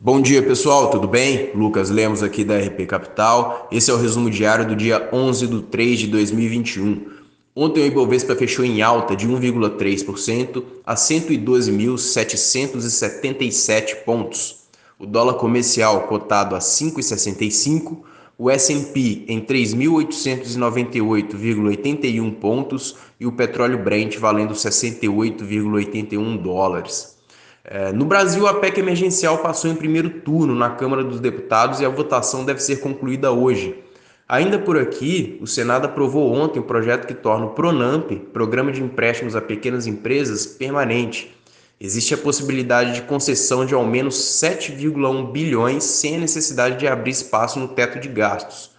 Bom dia pessoal, tudo bem? Lucas Lemos aqui da RP Capital. Esse é o resumo diário do dia 11 de 3 de 2021. Ontem o Ibovespa fechou em alta de 1,3% a 112.777 pontos. O dólar comercial cotado a 5,65, o S&P em 3.898,81 pontos e o petróleo Brent valendo 68,81 dólares. É, no Brasil, a PEC emergencial passou em primeiro turno na Câmara dos Deputados e a votação deve ser concluída hoje. Ainda por aqui, o Senado aprovou ontem o projeto que torna o Pronamp, Programa de Empréstimos a Pequenas Empresas, permanente. Existe a possibilidade de concessão de ao menos 7,1 bilhões sem a necessidade de abrir espaço no teto de gastos.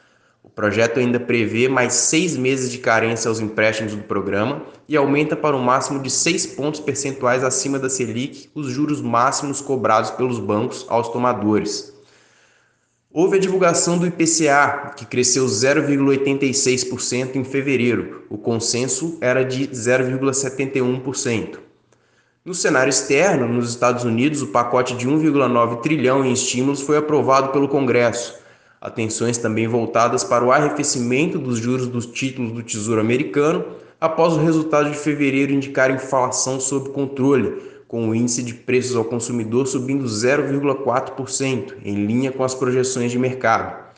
O projeto ainda prevê mais seis meses de carência aos empréstimos do programa e aumenta para um máximo de seis pontos percentuais acima da Selic os juros máximos cobrados pelos bancos aos tomadores. Houve a divulgação do IPCA, que cresceu 0,86% em fevereiro. O consenso era de 0,71%. No cenário externo, nos Estados Unidos, o pacote de 1,9 trilhão em estímulos foi aprovado pelo Congresso. Atenções também voltadas para o arrefecimento dos juros dos títulos do Tesouro Americano após o resultado de fevereiro indicar inflação sob controle, com o índice de preços ao consumidor subindo 0,4%, em linha com as projeções de mercado.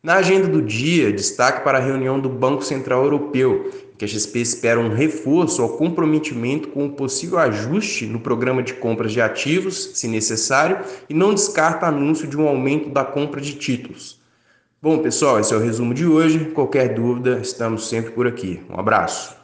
Na agenda do dia, destaque para a reunião do Banco Central Europeu, que a XP espera um reforço ao comprometimento com o possível ajuste no programa de compras de ativos, se necessário, e não descarta anúncio de um aumento da compra de títulos. Bom, pessoal, esse é o resumo de hoje. Qualquer dúvida, estamos sempre por aqui. Um abraço.